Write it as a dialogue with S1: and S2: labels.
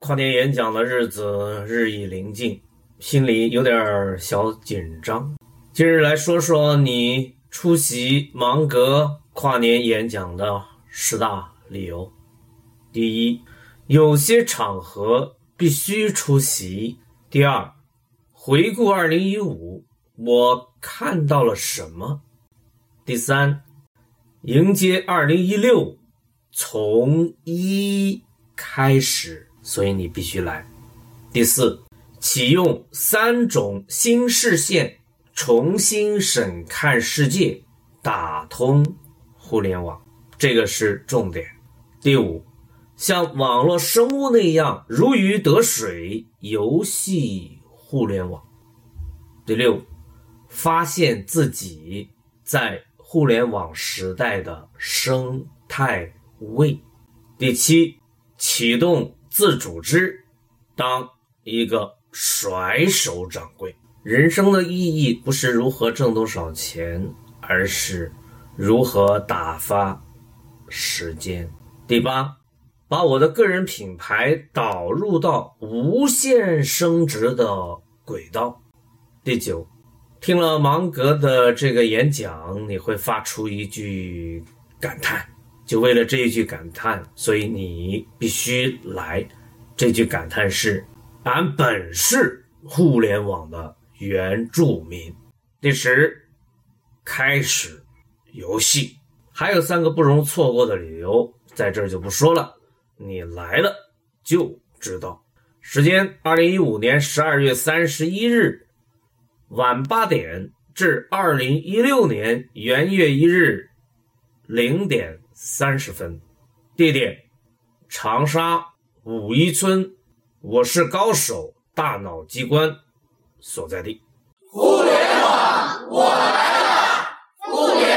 S1: 跨年演讲的日子日益临近，心里有点小紧张。今日来说说你出席芒格跨年演讲的十大理由。第一，有些场合必须出席。第二，回顾二零一五，我看到了什么？第三，迎接二零一六，从一开始。所以你必须来。第四，启用三种新视线，重新审看世界，打通互联网，这个是重点。第五，像网络生物那样如鱼得水，游戏互联网。第六，发现自己在互联网时代的生态位。第七，启动。自主之，当一个甩手掌柜。人生的意义不是如何挣多少钱，而是如何打发时间。第八，把我的个人品牌导入到无限升值的轨道。第九，听了芒格的这个演讲，你会发出一句感叹。就为了这一句感叹，所以你必须来。这句感叹是：“俺本是互联网的原住民。”第十，开始游戏，还有三个不容错过的理由，在这儿就不说了，你来了就知道。时间：二零一五年十二月三十一日晚八点至二零一六年元月一日零点。三十分，地点长沙五一村，我是高手大脑机关所在地。
S2: 互联网，我来了！互联